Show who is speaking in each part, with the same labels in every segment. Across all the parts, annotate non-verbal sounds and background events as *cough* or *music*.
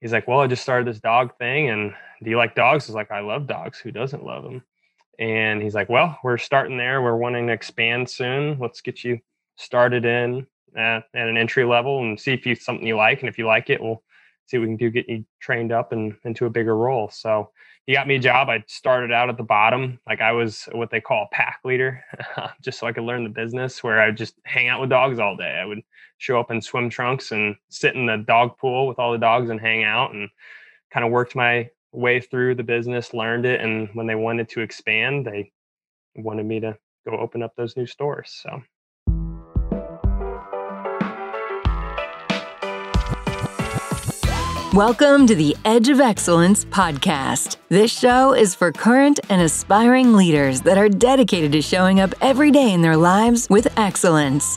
Speaker 1: he's like, well, I just started this dog thing, and do you like dogs? Was like, I love dogs. Who doesn't love them? And he's like, well, we're starting there. We're wanting to expand soon. Let's get you started in at, at an entry level and see if you something you like. And if you like it, we'll see what we can do, get you trained up and into a bigger role. So he got me a job. I started out at the bottom, like I was what they call a pack leader, *laughs* just so I could learn the business. Where I would just hang out with dogs all day. I would show up in swim trunks and sit in the dog pool with all the dogs and hang out and kind of worked my way through the business, learned it, and when they wanted to expand, they wanted me to go open up those new stores. So.
Speaker 2: Welcome to the Edge of Excellence podcast. This show is for current and aspiring leaders that are dedicated to showing up every day in their lives with excellence.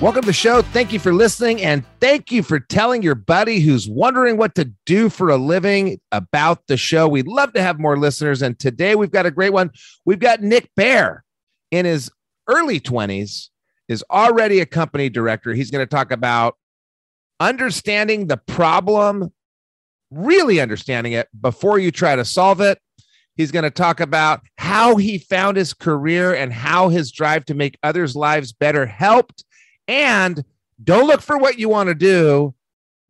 Speaker 3: Welcome to the show. Thank you for listening and thank you for telling your buddy who's wondering what to do for a living about the show. We'd love to have more listeners. And today we've got a great one. We've got Nic Bair in his early 20s, is already a company director. He's going to talk about understanding the problem, really understanding it before you try to solve it. He's going to talk about how he found his career and how his drive to make others' lives better helped and don't look for what you want to do.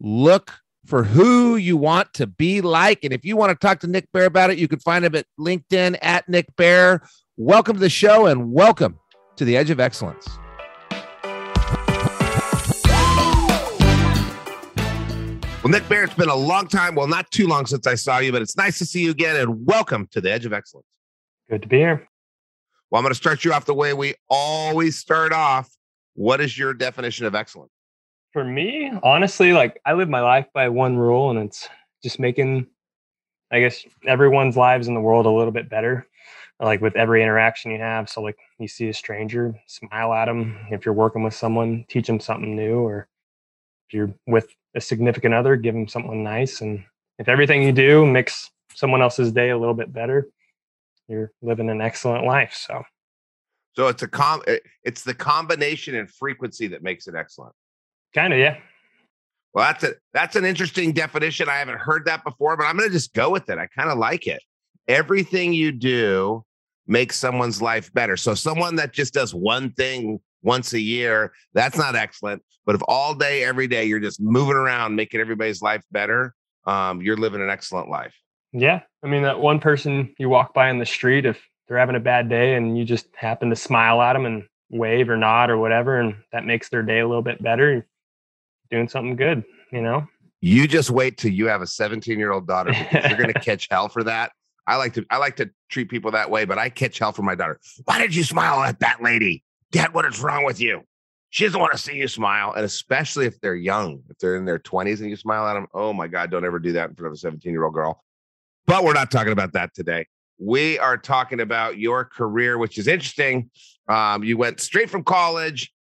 Speaker 3: Look for who you want to be like. And if you want to talk to Nic Bair about it, you can find him at LinkedIn at Nic Bair. Welcome to the show and welcome to the Edge of Excellence. Well, Nic Bair, it's been a long time. Well, not too long since I saw you, but it's nice to see you again. And welcome to the Edge of Excellence.
Speaker 1: Good to be here.
Speaker 3: Well, I'm going to start you off the way we always start off. What is your definition of excellence?
Speaker 1: For me, honestly, like I live my life by one rule, and it's just making, I guess, everyone's lives in the world a little bit better. Like with every interaction you have. So, like, you see a stranger, smile at them. If you're working with someone, teach them something new. Or if you're with a significant other, give them something nice. And if everything you do makes someone else's day a little bit better, you're living an excellent life. So,
Speaker 3: so it's a com eh, it's the combination and frequency that makes it excellent.
Speaker 1: Kind of, yeah.
Speaker 3: Well, that's a that's an interesting definition. I haven't heard that before, but I'm going to just go with it. I kind of like it. Everything you do makes someone's life better. So someone that just does one thing once a year, that's not excellent. But if all day, every day, you're just moving around, making everybody's life better, um, you're living an excellent life.
Speaker 1: Yeah, I mean that one person you walk by in the street, if they're having a bad day and you just happen to smile at them and wave or nod or whatever and that makes their day a little bit better doing something good you know?
Speaker 3: You just wait till you have a 17 year old daughter you're going *laughs* to catch hell for that. I like to i like to treat people that way but i catch hell for my daughter. Why did you smile at that lady? Dad what is wrong with you? She doesn't want to see you smile and especially if they're young if they're in their 20s and you smile at them oh my god don't ever do that in front of a 17 year old girl. But we're not talking about that today we are talking about your career, which is interesting. Um, you went straight from college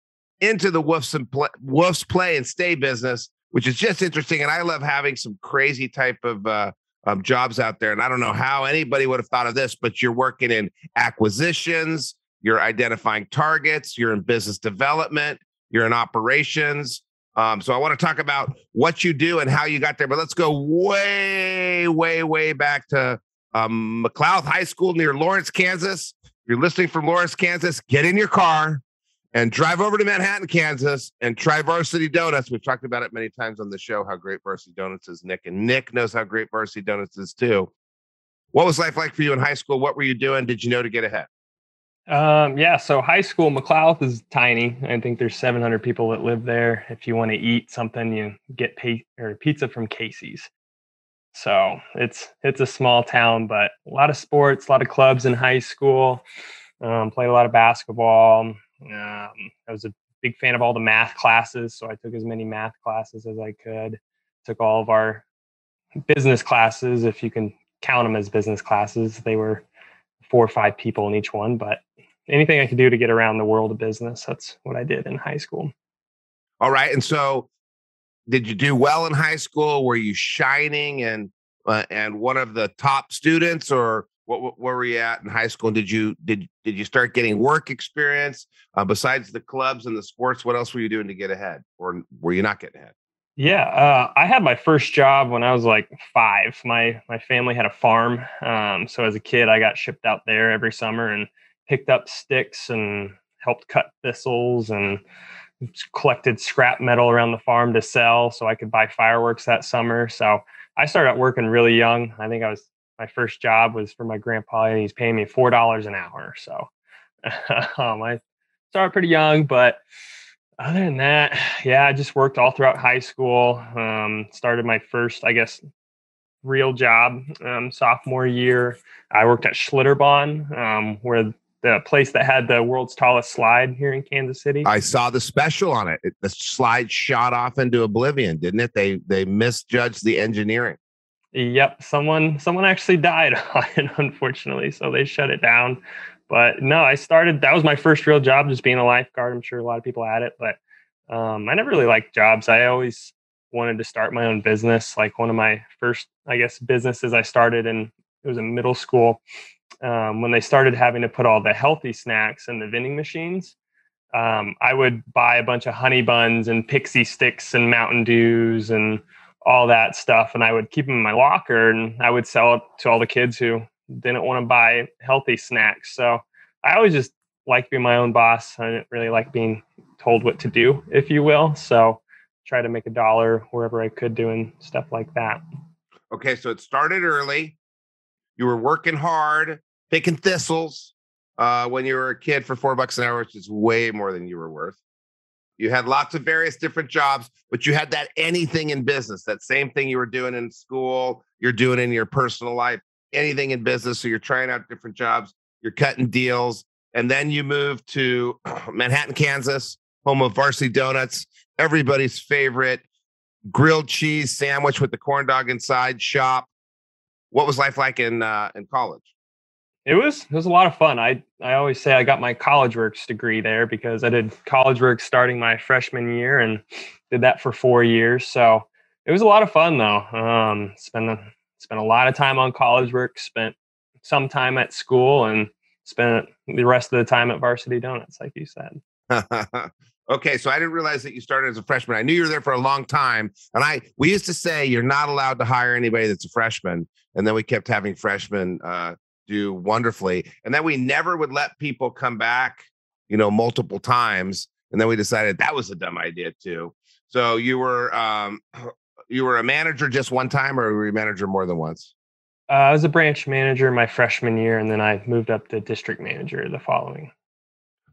Speaker 3: into the Wolves and play, Wolves play and stay business, which is just interesting. And I love having some crazy type of uh, um, jobs out there. And I don't know how anybody would have thought of this, but you're working in acquisitions, you're identifying targets, you're in business development, you're in operations. Um, so I want to talk about what you do and how you got there. But let's go way, way, way back to um, McLouth High School near Lawrence, Kansas. If you're listening from Lawrence, Kansas, get in your car and drive over to Manhattan, Kansas, and try Varsity Donuts. We've talked about it many times on the show how great Varsity Donuts is, Nic, and Nic knows how great Varsity Donuts is too. What was life like for you in high school? What were you doing? Did you know to get ahead?
Speaker 1: Um, yeah, so high school, McLouth is tiny. I think there's 700 people that live there. If you want to eat something, you get pay- or pizza from Casey's. So it's it's a small town, but a lot of sports, a lot of clubs in high school. Um, played a lot of basketball. Um, I was a big fan of all the math classes, so I took as many math classes as I could. Took all of our business classes, if you can count them as business classes. They were four or five people in each one, but anything I could do to get around the world of business, that's what I did in high school.
Speaker 3: All right. And so did you do well in high school? Were you shining and uh, and one of the top students or what, what, where were you at in high school? Did you did did you start getting work experience uh, besides the clubs and the sports? What else were you doing to get ahead, or were you not getting ahead?
Speaker 1: Yeah, uh, I had my first job when I was like five. My my family had a farm, um, so as a kid, I got shipped out there every summer and picked up sticks and helped cut thistles and collected scrap metal around the farm to sell so I could buy fireworks that summer. So I started out working really young. I think I was my first job was for my grandpa and he's paying me four dollars an hour. So *laughs* um, I started pretty young, but other than that, yeah, I just worked all throughout high school. Um, started my first, I guess, real job um, sophomore year. I worked at Schlitterbahn, um, where the place that had the world's tallest slide here in Kansas City.
Speaker 3: I saw the special on it. The slide shot off into oblivion, didn't it? They they misjudged the engineering.
Speaker 1: Yep, someone someone actually *laughs* died on it, unfortunately, so they shut it down. But no, I started. That was my first real job, just being a lifeguard. I'm sure a lot of people had it, but um, I never really liked jobs. I always wanted to start my own business. Like one of my first, I guess, businesses I started in it was in middle school um, when they started having to put all the healthy snacks in the vending machines, um, I would buy a bunch of honey buns and pixie sticks and Mountain Dews and all that stuff, and I would keep them in my locker, and I would sell it to all the kids who didn't want to buy healthy snacks. So I always just liked being my own boss. I didn't really like being told what to do, if you will. So try to make a dollar wherever I could doing stuff like that.
Speaker 3: Okay, so it started early. You were working hard picking thistles uh, when you were a kid for four bucks an hour, which is way more than you were worth. You had lots of various different jobs, but you had that anything in business, that same thing you were doing in school, you're doing in your personal life, anything in business. So you're trying out different jobs, you're cutting deals. And then you move to *clears throat* Manhattan, Kansas, home of Varsity Donuts, everybody's favorite grilled cheese sandwich with the corn dog inside shop. What was life like in uh, in college?
Speaker 1: It was it was a lot of fun. I I always say I got my college works degree there because I did college work starting my freshman year and did that for four years. So it was a lot of fun though. Um, spent a, spent a lot of time on college work. Spent some time at school and spent the rest of the time at Varsity Donuts, like you said. *laughs* *laughs*
Speaker 3: okay, so I didn't realize that you started as a freshman. I knew you were there for a long time, and I we used to say you're not allowed to hire anybody that's a freshman, and then we kept having freshmen uh, do wonderfully. And then we never would let people come back, you know, multiple times. And then we decided that was a dumb idea too. So you were um *clears throat* you were a manager just one time or were you a manager more than once?
Speaker 1: Uh, I was a branch manager my freshman year, and then I moved up to district manager the following.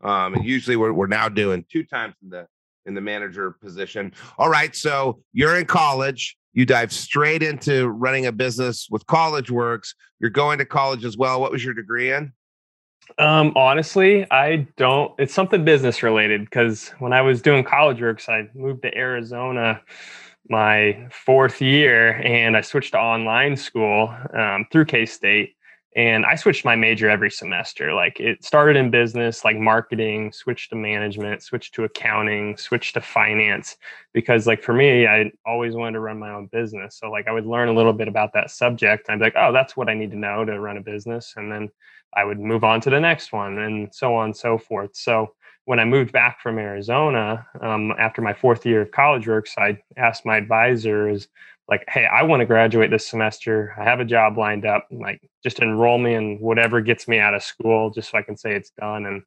Speaker 3: Um, and usually we're we're now doing two times in the in the manager position. All right, so you're in college you dive straight into running a business with college works you're going to college as well what was your degree in
Speaker 1: um, honestly i don't it's something business related because when i was doing college works i moved to arizona my fourth year and i switched to online school um, through k-state and I switched my major every semester. Like it started in business, like marketing, switched to management, switched to accounting, switched to finance. Because like for me, I always wanted to run my own business. So like I would learn a little bit about that subject. I'd be like, oh, that's what I need to know to run a business. And then I would move on to the next one and so on and so forth. So when I moved back from Arizona um, after my fourth year of college works, I asked my advisor, is like, hey, I want to graduate this semester. I have a job lined up. Like, just enroll me in whatever gets me out of school, just so I can say it's done. And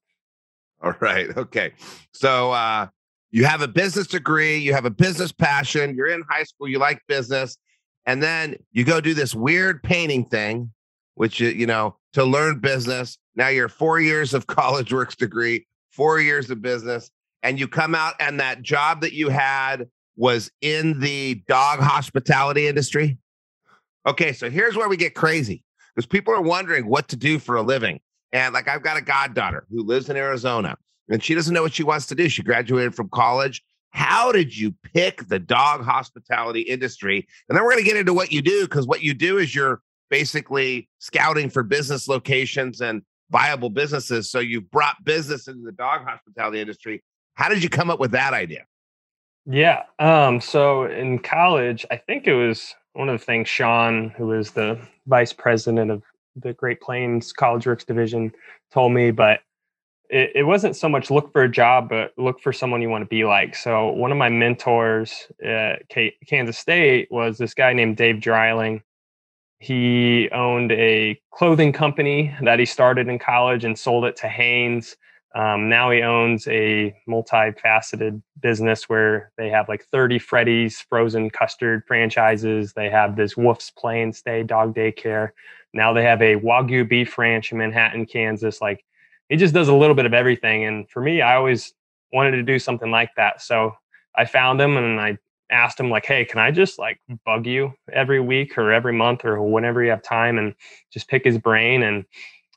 Speaker 3: all right, okay. So uh, you have a business degree, you have a business passion, you're in high school, you like business, and then you go do this weird painting thing, which you know to learn business. Now you're four years of *laughs* college works degree, four years of business, and you come out and that job that you had was in the dog hospitality industry. Okay, so here's where we get crazy because people are wondering what to do for a living. And like, I've got a goddaughter who lives in Arizona and she doesn't know what she wants to do. She graduated from college. How did you pick the dog hospitality industry? And then we're going to get into what you do because what you do is you're basically scouting for business locations and viable businesses. So you've brought business into the dog hospitality industry. How did you come up with that idea?
Speaker 1: Yeah. Um, so in college, I think it was one of the things Sean, who was the vice president of the Great Plains College Works division, told me, but it, it wasn't so much look for a job, but look for someone you want to be like. So one of my mentors at Kansas State was this guy named Dave Dryling. He owned a clothing company that he started in college and sold it to Hanes. Um, now he owns a multifaceted business where they have like 30 Freddy's frozen custard franchises. They have this Wolf's Play and Stay dog daycare. Now they have a Wagyu beef ranch in Manhattan, Kansas. Like he just does a little bit of everything. And for me, I always wanted to do something like that. So I found him and I asked him like, Hey, can I just like bug you every week or every month or whenever you have time and just pick his brain? And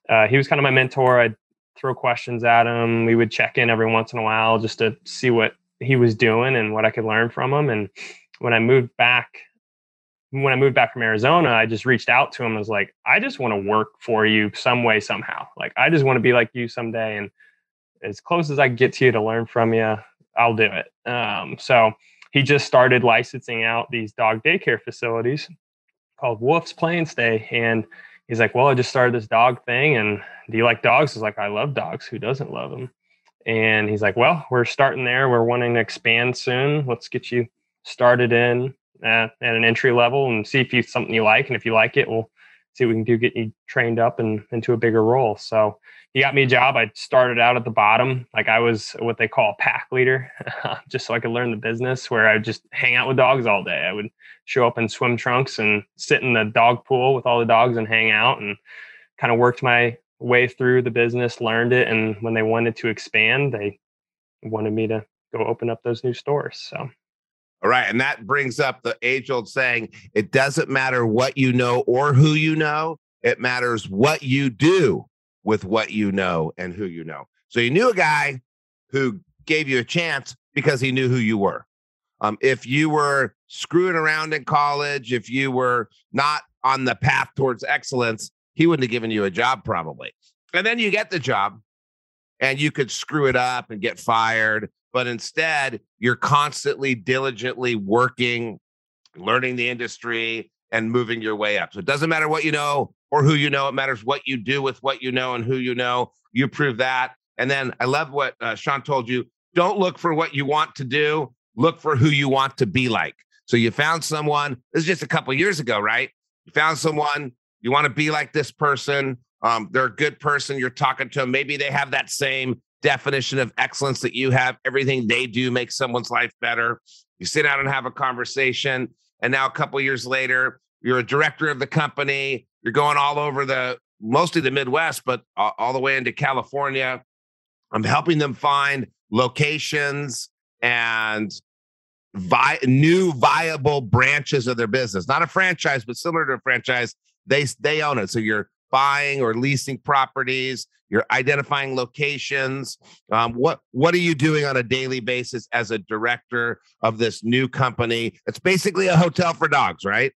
Speaker 1: uh, he was kind of my mentor. I'd throw questions at him. We would check in every once in a while just to see what he was doing and what I could learn from him. And when I moved back, when I moved back from Arizona, I just reached out to him. I was like, I just want to work for you some way, somehow. Like, I just want to be like you someday. And as close as I get to you to learn from you, I'll do it. Um, so he just started licensing out these dog daycare facilities called Wolf's Play and Stay. And he's like, Well, I just started this dog thing. And do you like dogs? I was like, I love dogs. Who doesn't love them? And he's like, Well, we're starting there. We're wanting to expand soon. Let's get you started in at, at an entry level and see if you something you like. And if you like it, we'll see what we can do get you trained up and into a bigger role. So he got me a job. I started out at the bottom, like I was what they call a pack leader, *laughs* just so I could learn the business. Where I would just hang out with dogs all day. I would show up in swim trunks and sit in the dog pool with all the dogs and hang out, and kind of worked my way through the business, learned it, and when they wanted to expand, they wanted me to go open up those new stores. So
Speaker 3: all right. And that brings up the age old saying it doesn't matter what you know or who you know, it matters what you do with what you know and who you know. So you knew a guy who gave you a chance because he knew who you were. Um, if you were screwing around in college, if you were not on the path towards excellence, he wouldn't have given you a job probably. And then you get the job and you could screw it up and get fired but instead you're constantly diligently working, learning the industry and moving your way up. So it doesn't matter what you know or who you know, it matters what you do with what you know and who you know. You prove that. And then I love what uh, Sean told you. Don't look for what you want to do, look for who you want to be like. So you found someone, this is just a couple years ago, right? You found someone, you want to be like this person. Um, they're a good person. You're talking to them. Maybe they have that same definition of excellence that you have. Everything they do makes someone's life better. You sit down and have a conversation. And now, a couple years later, you're a director of the company. You're going all over the mostly the Midwest, but all the way into California. I'm helping them find locations and vi- new viable branches of their business. Not a franchise, but similar to a franchise. They they own it. So you're buying or leasing properties you're identifying locations um, what what are you doing on a daily basis as a director of this new company it's basically a hotel for dogs right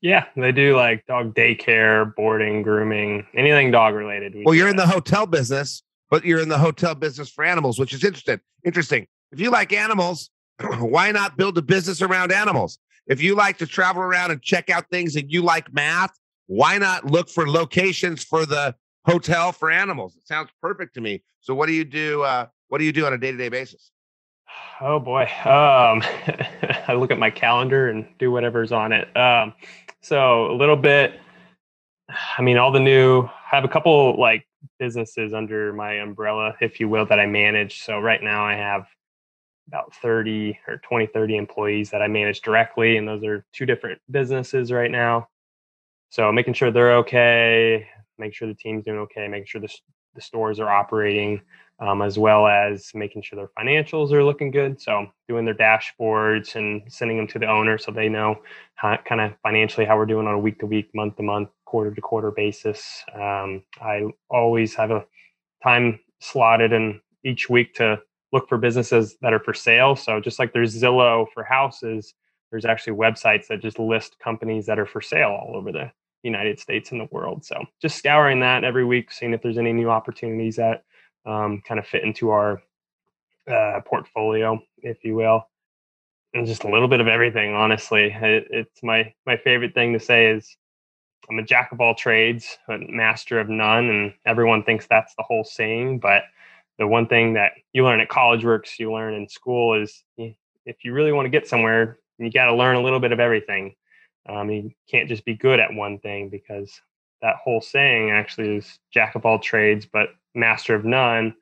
Speaker 1: yeah they do like dog daycare boarding grooming anything dog related
Speaker 3: we well you're in the hotel business but you're in the hotel business for animals which is interesting interesting if you like animals *clears throat* why not build a business around animals if you like to travel around and check out things and you like math why not look for locations for the hotel for animals? It sounds perfect to me. So what do you do? Uh, what do you do on a day to day basis?
Speaker 1: Oh boy, um, *laughs* I look at my calendar and do whatever's on it. Um, so a little bit. I mean, all the new. I have a couple like businesses under my umbrella, if you will, that I manage. So right now I have about 30 or 20, 30 employees that I manage directly. And those are two different businesses right now. So making sure they're okay, make sure the team's doing okay, making sure the, the stores are operating, um, as well as making sure their financials are looking good. So doing their dashboards and sending them to the owner so they know kind of financially how we're doing on a week to week, month to month, quarter to quarter basis. Um, I always have a time slotted in each week to look for businesses that are for sale. So just like there's Zillow for houses, there's actually websites that just list companies that are for sale all over the United States and the world. So just scouring that every week, seeing if there's any new opportunities that um, kind of fit into our uh, portfolio, if you will. And just a little bit of everything, honestly. It, it's my my favorite thing to say is I'm a jack of all trades, a master of none, and everyone thinks that's the whole saying. But the one thing that you learn at College Works, you learn in school is if you really want to get somewhere, you got to learn a little bit of everything. Um, you can't just be good at one thing because that whole saying actually is jack of all trades, but master of none.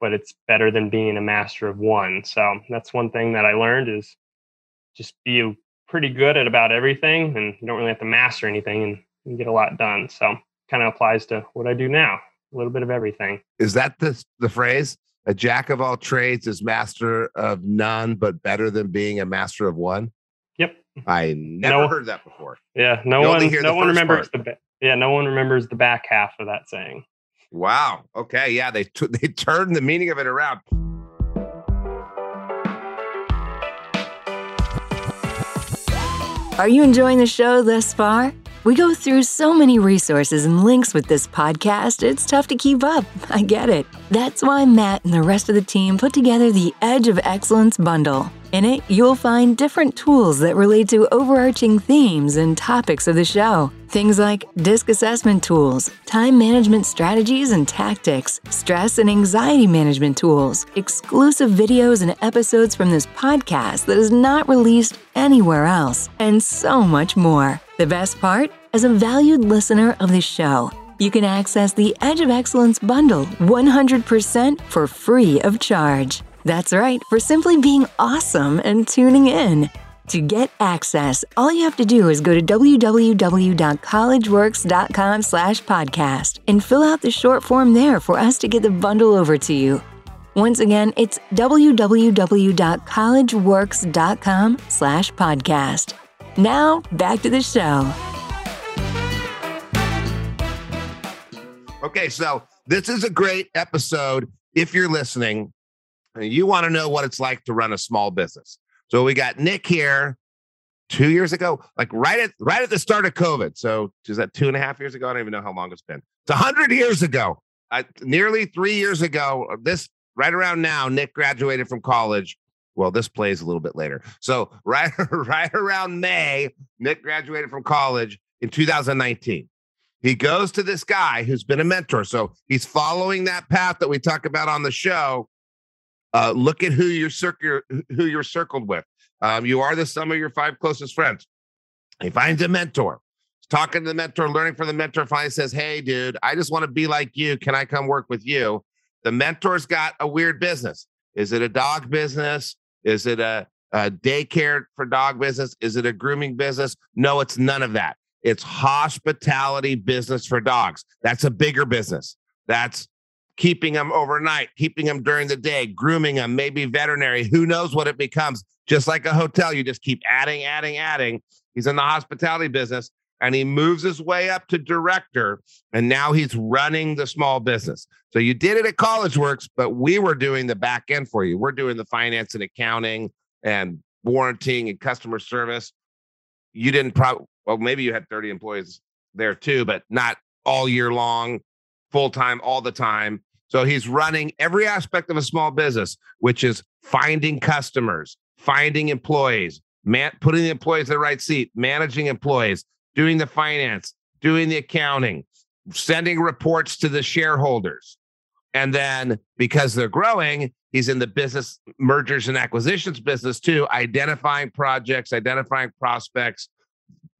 Speaker 1: But it's better than being a master of one. So that's one thing that I learned is just be pretty good at about everything, and you don't really have to master anything, and you get a lot done. So kind of applies to what I do now. A little bit of everything.
Speaker 3: Is that the the phrase? A jack of all trades is master of none, but better than being a master of one.
Speaker 1: Yep.
Speaker 3: I never no, heard that before.
Speaker 1: Yeah, no you one, no one remembers part. the yeah, no one remembers the back half of that saying.
Speaker 3: Wow. Okay. Yeah, they t- *laughs* they turned the meaning of it around.
Speaker 2: Are you enjoying the show thus far? We go through so many resources and links with this podcast, it's tough to keep up. *laughs* I get it. That's why Matt and the rest of the team put together the Edge of Excellence bundle. In it, you'll find different tools that relate to overarching themes and topics of the show. Things like disc assessment tools, time management strategies and tactics, stress and anxiety management tools, exclusive videos and episodes from this podcast that is not released anywhere else, and so much more. The best part? As a valued listener of the show, you can access the Edge of Excellence bundle 100% for free of charge. That's right, for simply being awesome and tuning in. To get access, all you have to do is go to www.collegeworks.com slash podcast and fill out the short form there for us to get the bundle over to you. Once again, it's www.collegeworks.com slash podcast. Now, back to the show.
Speaker 3: Okay, so this is a great episode if you're listening you want to know what it's like to run a small business. So we got Nic here two years ago, like right at right at the start of COVID. So is that two and a half years ago? I don't even know how long it's been. It's a hundred years ago. nearly three years ago. Uh, this right around now, Nic graduated from college. Well, this plays a little bit later. So *laughs* right right around May, Nic graduated from college in 2019. He goes to this guy who's been a mentor. So he's following that path that we talk about on the show uh, look at who you're circle, who you're circled with. Um, you are the sum of your five closest friends. He finds a mentor. He's talking to the mentor, learning from the mentor. Finally says, "Hey, dude, I just want to be like you. Can I come work with you?" The mentor's got a weird business. Is it a dog business? Is it a, a daycare for dog business? Is it a grooming business? No, it's none of that. It's hospitality business for dogs. That's a bigger business. That's keeping them overnight, keeping them during the day, grooming them, maybe veterinary. Who knows what it becomes? Just like a hotel, you just keep adding, adding, adding. He's in the hospitality business and he moves his way up to director and now he's running the small business. So you did it at College Works, but we were doing the back end for you. We're doing the finance and accounting and warranting and customer service. You didn't probably, well, maybe you had 30 employees there too, but not all year long full time all the time. So he's running every aspect of a small business, which is finding customers, finding employees, man, putting the employees in the right seat, managing employees, doing the finance, doing the accounting, sending reports to the shareholders. And then because they're growing, he's in the business mergers and acquisitions business too, identifying projects, identifying prospects,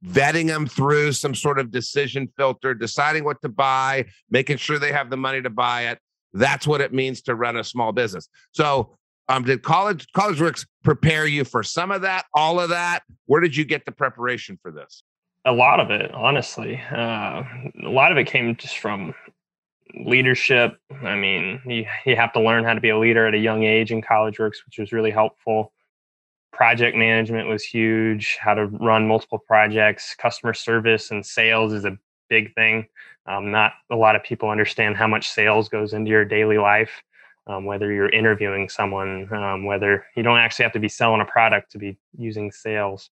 Speaker 3: vetting them through some sort of decision filter, deciding what to buy, making sure they have the money to buy it. That's what it means to run a small business. So, um, did college college works prepare you for some of that, all of that? Where did you get the preparation for this?
Speaker 1: A lot of it, honestly. Uh, a lot of it came just from leadership. I mean, you, you have to learn how to be a leader at a young age in college works, which was really helpful project management was huge how to run multiple projects. Customer service and sales is a big thing. Um, not a lot of people understand how much sales goes into your daily life um, whether you're interviewing someone um, whether you don't actually have to be selling a product to be using sales.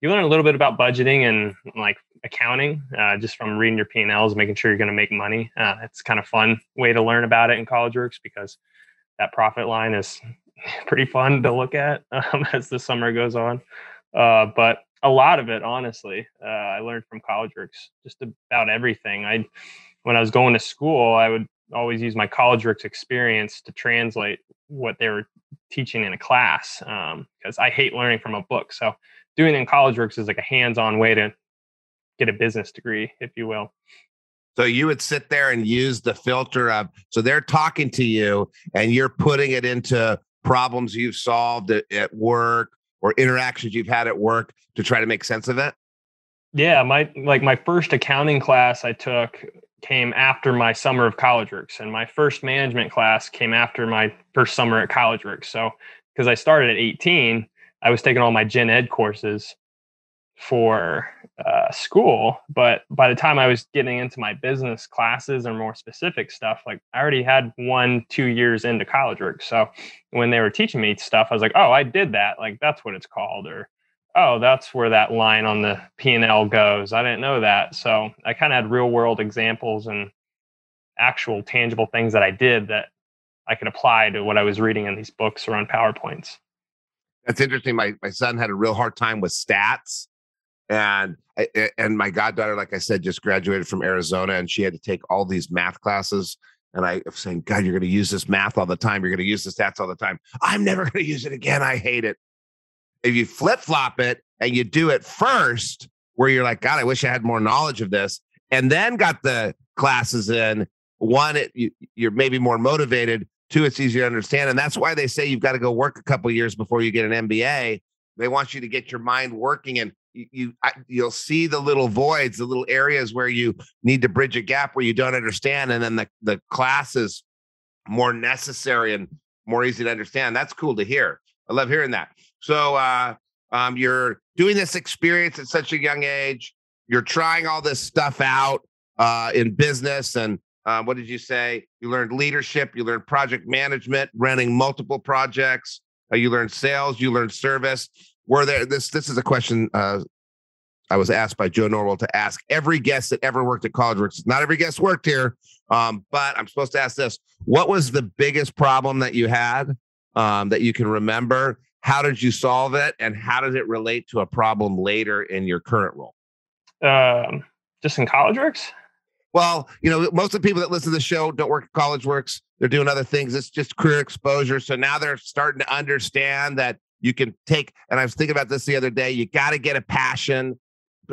Speaker 1: You learn a little bit about budgeting and like accounting uh, just from reading your P&Ls, making sure you're going to make money. Uh, it's kind of fun way to learn about it in College Works because that profit line is *laughs* pretty fun to look at um, *laughs* as the summer goes on. Uh, but a lot of it, honestly, uh, I learned from College Works just about everything. I, when I was going to school, I would always use my College Works experience to translate what they were teaching in a class because um, I hate learning from a book. So doing in College Works is like a hands-on way to get a business degree, if you will.
Speaker 3: So you would sit there and use the filter of so they're talking to you and you're putting it into problems you've solved at, at work or interactions you've had at work to try to make sense of it?
Speaker 1: Yeah, my like my first accounting class I took came after my summer of college works and my first management class came after my first summer at college works. So because I started at 18, I was taking all my gen ed courses for uh, school. But by the time I was getting into my business classes or more specific stuff, like I already had one, two years into college work. So when they were teaching me stuff, I was like, oh, I did that. Like that's what it's called. Or, oh, that's where that line on the P&L goes. I didn't know that. So I kind of had real world examples and actual tangible things that I did that I could apply to what I was reading in these books or on PowerPoints.
Speaker 3: That's interesting. My my son had a real hard time with stats and and my goddaughter like i said just graduated from arizona and she had to take all these math classes. And i was saying god you're going to use this math all the time. You're going to use the stats all the time. I'm never going to use it again. I hate it. If you flip-flop it and you do it first where you're like god i wish i had more knowledge of this and then got the classes in one it, you, you're maybe more motivated. Two it's easier to understand. And that's why they say you've got to go work a couple years before you get an mba they want you to get your mind working and you, you you'll see the little voids, the little areas where you need to bridge a gap where you don't understand, and then the the class is more necessary and more easy to understand. That's cool to hear. I love hearing that. So uh, um, you're doing this experience at such a young age. You're trying all this stuff out uh, in business, and uh, what did you say? You learned leadership. You learned project management, running multiple projects. Uh, you learned sales. You learned service were there this this is a question uh, I was asked by Joe Norwell to ask every guest that ever worked at College Works. Not every guest worked here, um, but I'm supposed to ask this: What was the biggest problem that you had um, that you can remember? How did you solve it, and how does it relate to a problem later in your current role?
Speaker 1: Um, just in College Works.
Speaker 3: Well, you know, most of the people that listen to the show don't work at College Works. They're doing other things. It's just career exposure. So now they're starting to understand that you can take, and I was thinking about this the other day, you got to get a passion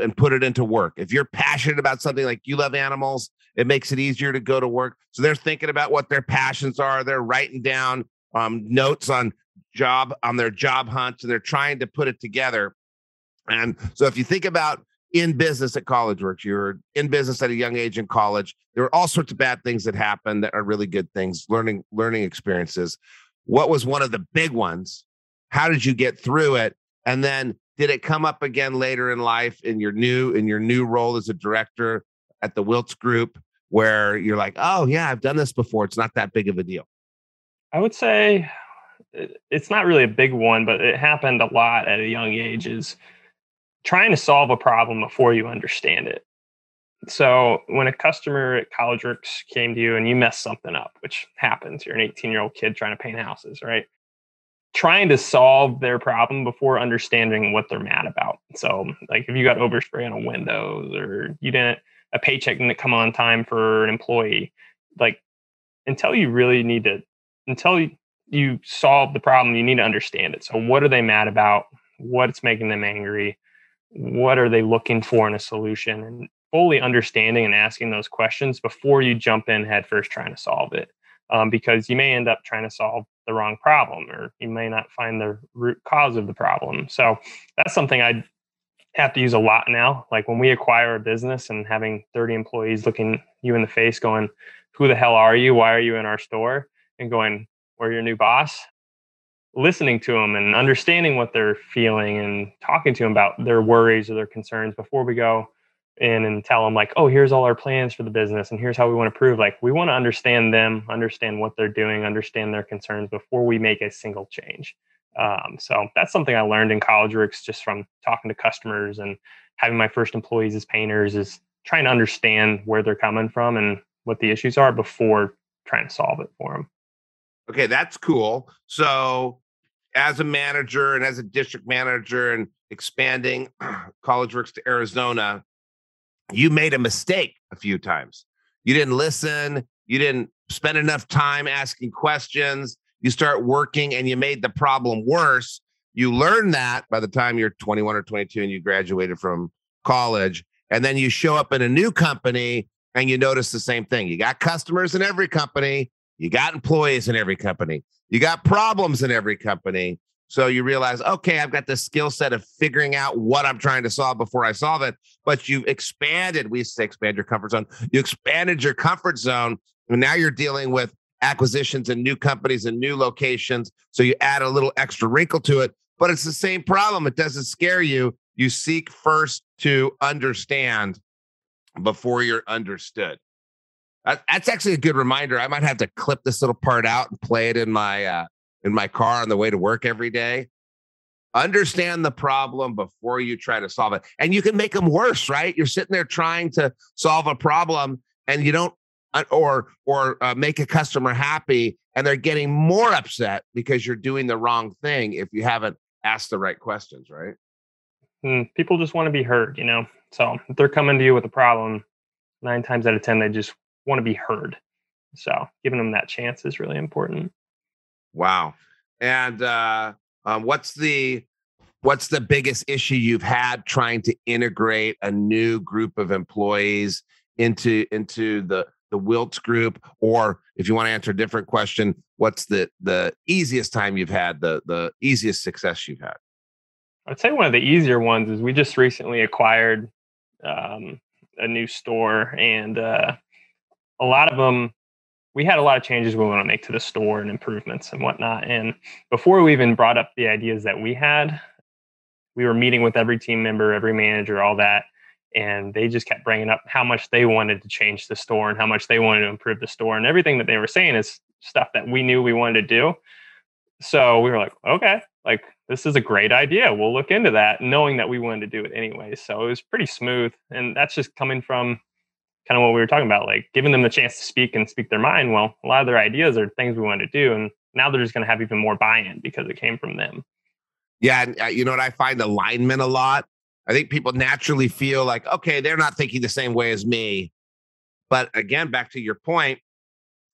Speaker 3: and put it into work. If you're passionate about something like you love animals, it makes it easier to go to work. So they're thinking about what their passions are. They're writing down um, notes on job on their job hunts, and they're trying to put it together. And so if you think about in business at college works, you're in business at a young age in college. There are all sorts of bad things that happen that are really good things, learning learning experiences. What was one of the big ones how did you get through it? And then did it come up again later in life in your new in your new role as a director at the Wiltz group where you're like oh yeah i've done this before. It's not that big of a deal.
Speaker 1: I would say it's not really a big one but it happened a lot at a young age is trying to solve a problem before you understand it. So when a customer at college works came to you and you messed something up which happens you're an 18 year old kid trying to paint houses right trying to solve their problem before understanding what they're mad about. So, like if you got overspray on a windows or you didn't a paycheck didn't come on time for an employee, like until you really need to until you, you solve the problem, you need to understand it. So, what are they mad about? What's making them angry? What are they looking for in a solution? And fully understanding and asking those questions before you jump in headfirst trying to solve it. Um, because you may end up trying to solve the wrong problem or you may not find the root cause of the problem. So that's something I have to use a lot now. Like when we acquire a business and having 30 employees looking you in the face going, who the hell are you? Why are you in our store? And going, we're your new boss. Listening to them and understanding what they're feeling and talking to them about their worries or their concerns before we go, in and tell them like, oh, here's all our plans for the business and here's how we want to prove. Like we want to understand them, understand what they're doing, understand their concerns before we make a single change. Um, so that's something I learned in college works just from talking to customers and having my first employees as painters is trying to understand where they're coming from and what the issues are before trying to solve it for them.
Speaker 3: Okay, that's cool. So, as a manager and as a district manager and expanding *clears throat* College Works to Arizona, you made a mistake a few times. You didn't listen, you didn't spend enough time asking questions. You start working and you made the problem worse. You learn that by the time you're 21 or 22 and you graduated from college. And then you show up in a new company and you notice the same thing. You got customers in every company, you got employees in every company, you got problems in every company. So you realize, okay, I've got the skill set of figuring out what I'm trying to solve before I solve it. But you've expanded, we say expand your comfort zone. You expanded your comfort zone. And now you're dealing with acquisitions and new companies and new locations. So you add a little extra wrinkle to it, but it's the same problem. It doesn't scare you. You seek first to understand before you're understood. That's actually a good reminder. I might have to clip this little part out and play it in my uh, in my car on the way to work every day. Understand the problem before you try to solve it, and you can make them worse. Right? You're sitting there trying to solve a problem, and you don't uh, or or uh, make a customer happy and they're getting more upset because you're doing the wrong thing if you haven't asked the right questions right
Speaker 1: hmm, people just want to be heard you know so if they're coming to you with a problem nine times out of ten they just want to be heard so giving them that chance is really important
Speaker 3: wow and uh um, what's the what's the biggest issue you've had trying to integrate a new group of employees into into the the Wiltz group, or if you want to answer a different question, what's the the easiest time you've had, the the easiest success you've had?
Speaker 1: I'd say one of the easier ones is we just recently acquired um, a new store, and uh, a lot of them we had a lot of changes we want to make to the store and improvements and whatnot. And before we even brought up the ideas that we had, we were meeting with every team member, every manager, all that, and they just kept bringing up how much they wanted to change the store and how much they wanted to improve the store and everything that they were saying is stuff that we knew we wanted to do so we were like okay like this is a great idea we'll look into that knowing that we wanted to do it anyway so it was pretty smooth and that's just coming from kind of what we were talking about like giving them the chance to speak and speak their mind well a lot of their ideas are things we want to do and now they're just going to have even more buy-in because it came from them
Speaker 3: yeah uh, you know what i find alignment a lot I think people naturally feel like, okay, they're not thinking the same way as me. But again, back to your point,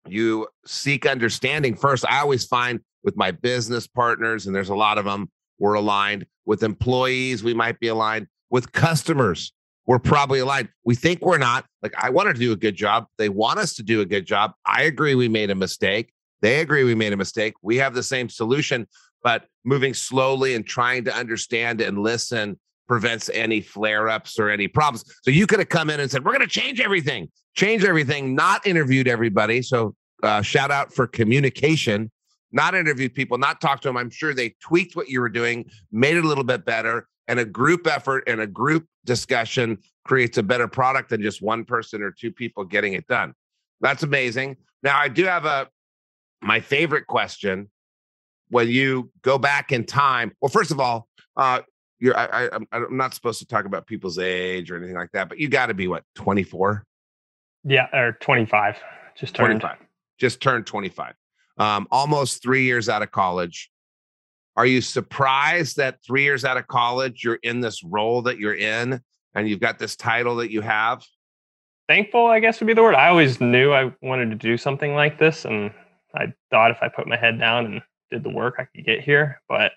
Speaker 3: you seek understanding first. I always find with my business partners, and there's a lot of them, we're aligned. With employees, we might be aligned. With customers, we're probably aligned. We think we're not. Like, I want to do a good job. They want us to do a good job. I agree we made a mistake. They agree we made a mistake. We have the same solution, but moving slowly and trying to understand and listen prevents any flare ups or any problems. So you could have come in and said, We're going to change everything, change everything, not interviewed everybody. So uh, shout out for communication, not interviewed people, not talked to them. I'm sure they tweaked what you were doing, made it a little bit better. And a group effort and a group discussion creates a better product than just one person or two people getting it done. That's amazing. Now, I do have a my favorite question when you go back in time. Well, first of all, uh, you're I, I I'm not supposed to talk about people's age or anything like that, but you got to be what 24.
Speaker 1: Yeah, or 25. Just turned
Speaker 3: 25. Just turned 25. Um, almost three years out of college. Are you surprised that three years out of college you're in this role that you're in and you've got this title that you have?
Speaker 1: Thankful, I guess would be the word. I always knew I wanted to do something like this, and I thought if I put my head down and did the work, I could get here. But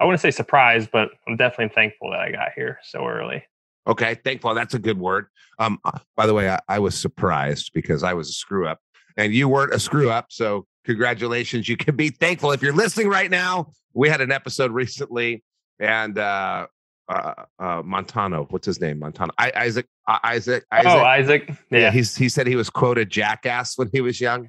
Speaker 1: I wouldn't say surprised, but I'm definitely thankful that I got here so early.
Speaker 3: Okay, thankful. That's a good word. Um, uh, by the way, I, I was surprised because I was a screw up, and you weren't a screw up. So congratulations. You can be thankful if you're listening right now. We had an episode recently, and uh, uh, uh, Montano. What's his name? Montano. I, Isaac. Uh, Isaac.
Speaker 1: Isaac. Oh, Isaac.
Speaker 3: Yeah. yeah. He's he said he was quoted jackass when he was young.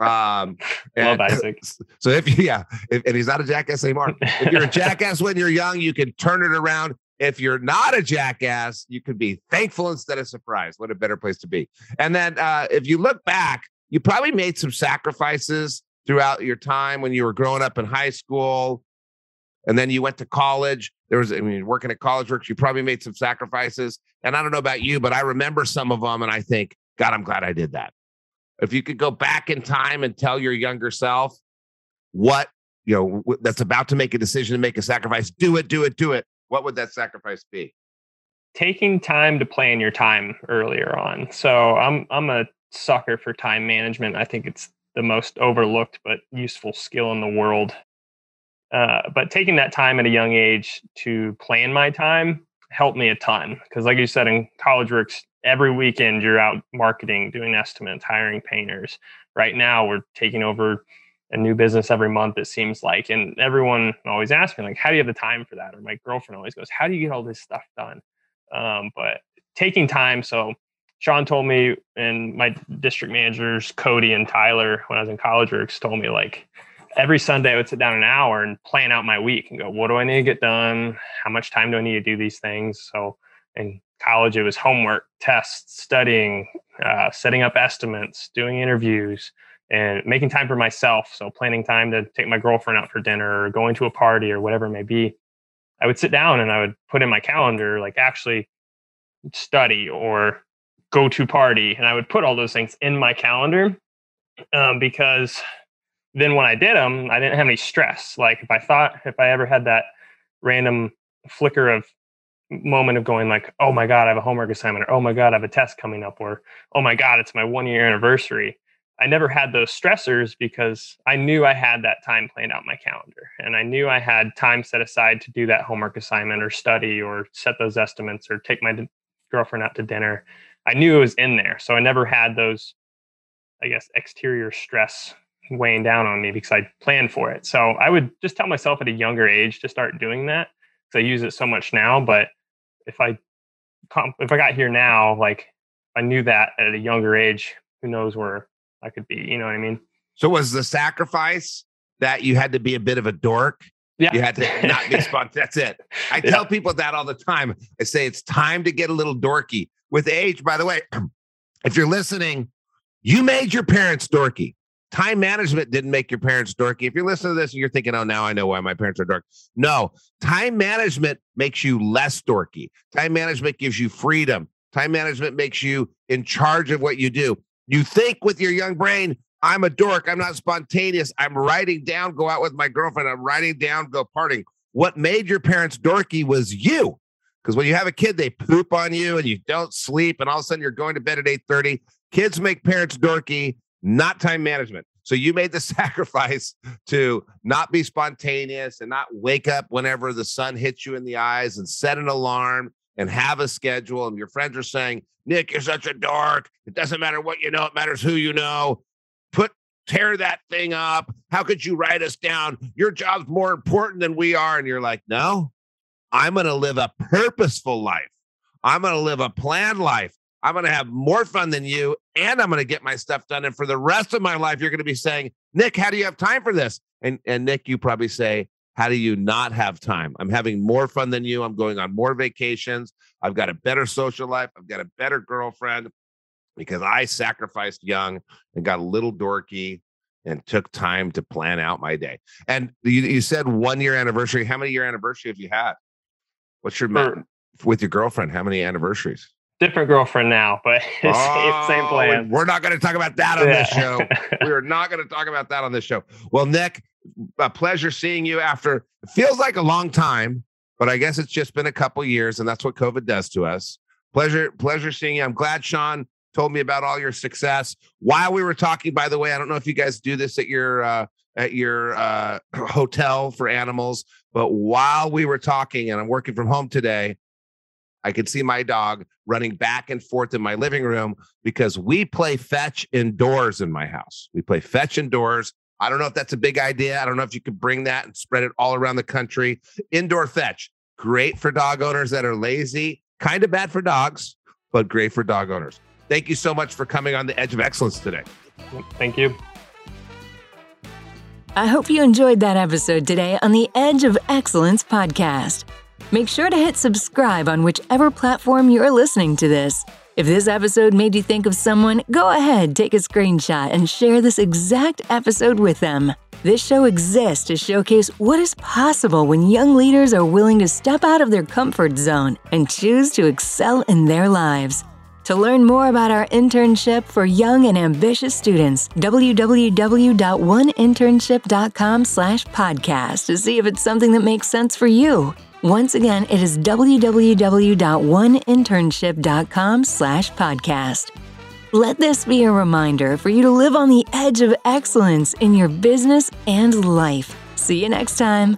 Speaker 3: Um, *laughs*
Speaker 1: Love *laughs* Isaac.
Speaker 3: So if yeah, if, and he's not a jackass anymore. If you're a *laughs* jackass when you're young, you can turn it around. If you're not a jackass, you can be thankful instead of surprised. What a better place to be. And then uh, if you look back, you probably made some sacrifices throughout your time when you were growing up in high school and then you went to college. There was, I mean, working at College Works, you probably made some sacrifices. And I don't know about you, but I remember some of them, and I think, God, I'm glad I did that. If you could go back in time and tell your younger self what you know that's about to make a decision to make a sacrifice, do it, do it, do it. What would that sacrifice be?
Speaker 1: Taking time to plan your time earlier on. So I'm I'm a sucker for time management. I think it's the most overlooked but useful skill in the world. Uh, but taking that time at a young age to plan my time helped me a ton because, like you said, in college works, every weekend you're out marketing, doing estimates, hiring painters. Right now, we're taking over a new business every month. It seems like, and everyone always asks me like, "How do you have the time for that?" Or my girlfriend always goes, "How do you get all this stuff done?" Um, but taking time, so Sean told me, and my district managers, Cody and Tyler, when I was in college told me like every Sunday I would sit down an hour and plan out my week and go, what do I need to get done? How much time do I need to do these things? So in college, it was homework, tests, studying, uh, setting up estimates, doing interviews, and making time for myself. So planning time to take my girlfriend out for dinner or going to a party or whatever it may be. I would sit down and I would put in my calendar, like actually study or go to party. And I would put all those things in my calendar um, because then when I did them, I didn't have any stress. Like if I thought, if I ever had that random flicker of moment of going like, oh my God, I have a homework assignment, or oh my God, I have a test coming up, or oh my God, it's my one year anniversary. I never had those stressors because I knew I had that time planned out my calendar and I knew I had time set aside to do that homework assignment or study or set those estimates or take my girlfriend out to dinner. I knew it was in there. So I never had those, I guess, exterior stress weighing down on me because I planned for it. So I would just tell myself at a younger age to start doing that because I use it so much now. But if I if I got here now, like I knew that at a younger age, who knows where I could be? You know what I mean?
Speaker 3: So was the sacrifice that you had to be a bit of a dork
Speaker 1: yeah.
Speaker 3: You had to *laughs* not be spontaneous. That's it. I tell yeah. people that all the time. I say it's time to get a little dorky. With age, by the way, *clears throat* if you're listening, you made your parents dorky. Time management didn't make your parents dorky. If you're listening to this and you're thinking, oh, now I know why my parents are dorky. No, time management makes you less dorky. Time management gives you freedom. Time management makes you in charge of what you do. You think with your young brain, I'm a dork. I'm not spontaneous. I'm writing down, go out with my girlfriend. I'm writing down, go partying. What made your parents dorky was you. Because when you have a kid, they poop on you and you don't sleep, and all of a sudden you're going to bed at 8:30. Kids make parents dorky, not time management. So you made the *laughs* sacrifice to not be spontaneous and not wake up whenever the sun hits you in the eyes and set an alarm and have a schedule. And your friends are saying, Nic, you're such a dork. It doesn't matter what you know, it matters who you know tear that thing up. How could you write us down? Your job's more important than we are. And you're like, no, I'm going to live a purposeful life. I'm going to live a planned life. I'm going to have more fun than you, and I'm going to get my stuff done. And for the rest of my life, you're going to be saying, Nic, how do you have time for this? And and Nic, you probably say, how do you not have time? I'm having more fun than you. I'm going on more vacations. I've got a better social life. I've got a better girlfriend because I sacrificed young and got a little dorky and took time to plan out my day. And you, you said one year anniversary. How many year anniversary have you had? What's your For, with your girlfriend? How many anniversaries?
Speaker 1: Different girlfriend now, but *laughs* oh, same plan.
Speaker 3: We're not going to talk about that on yeah. this show. *laughs* we are not going to talk about that on this show. Well, Nic, a pleasure seeing you after it feels like a long time, but I guess it's just been a couple years, and that's what COVID does to us. Pleasure, pleasure seeing you. I'm glad Sean told me about all your success while we were talking. By the way, I don't know if you guys do this at your uh, at your uh, *clears throat* hotel for animals, but while we were talking, and I'm working from home today, I could see my dog running back and forth in my living room because we play fetch indoors in my house. We play fetch indoors. I don't know if that's a big idea. I don't know if you could bring that and spread it all around the country. Indoor fetch, great for dog owners that are lazy, kind of bad for dogs, but great for dog owners. Thank you so much for coming on the Edge of Excellence today.
Speaker 1: Thank you.
Speaker 2: I hope you enjoyed that episode today on the Edge of Excellence podcast. Make sure to hit subscribe on whichever platform you're listening to this. If this episode made you think of someone, go ahead, take a screenshot, and share this exact episode with them. This show exists to showcase what is possible when young leaders are willing to step out of their comfort zone and choose to excel in their lives. To learn more about our internship for young and ambitious students, www.oneinternship.com/podcast to see if it's something that makes sense for you. Once again, it is www.oneinternship.com/podcast. Let this be a reminder for you to live on the edge of excellence in your business and life. See you next time.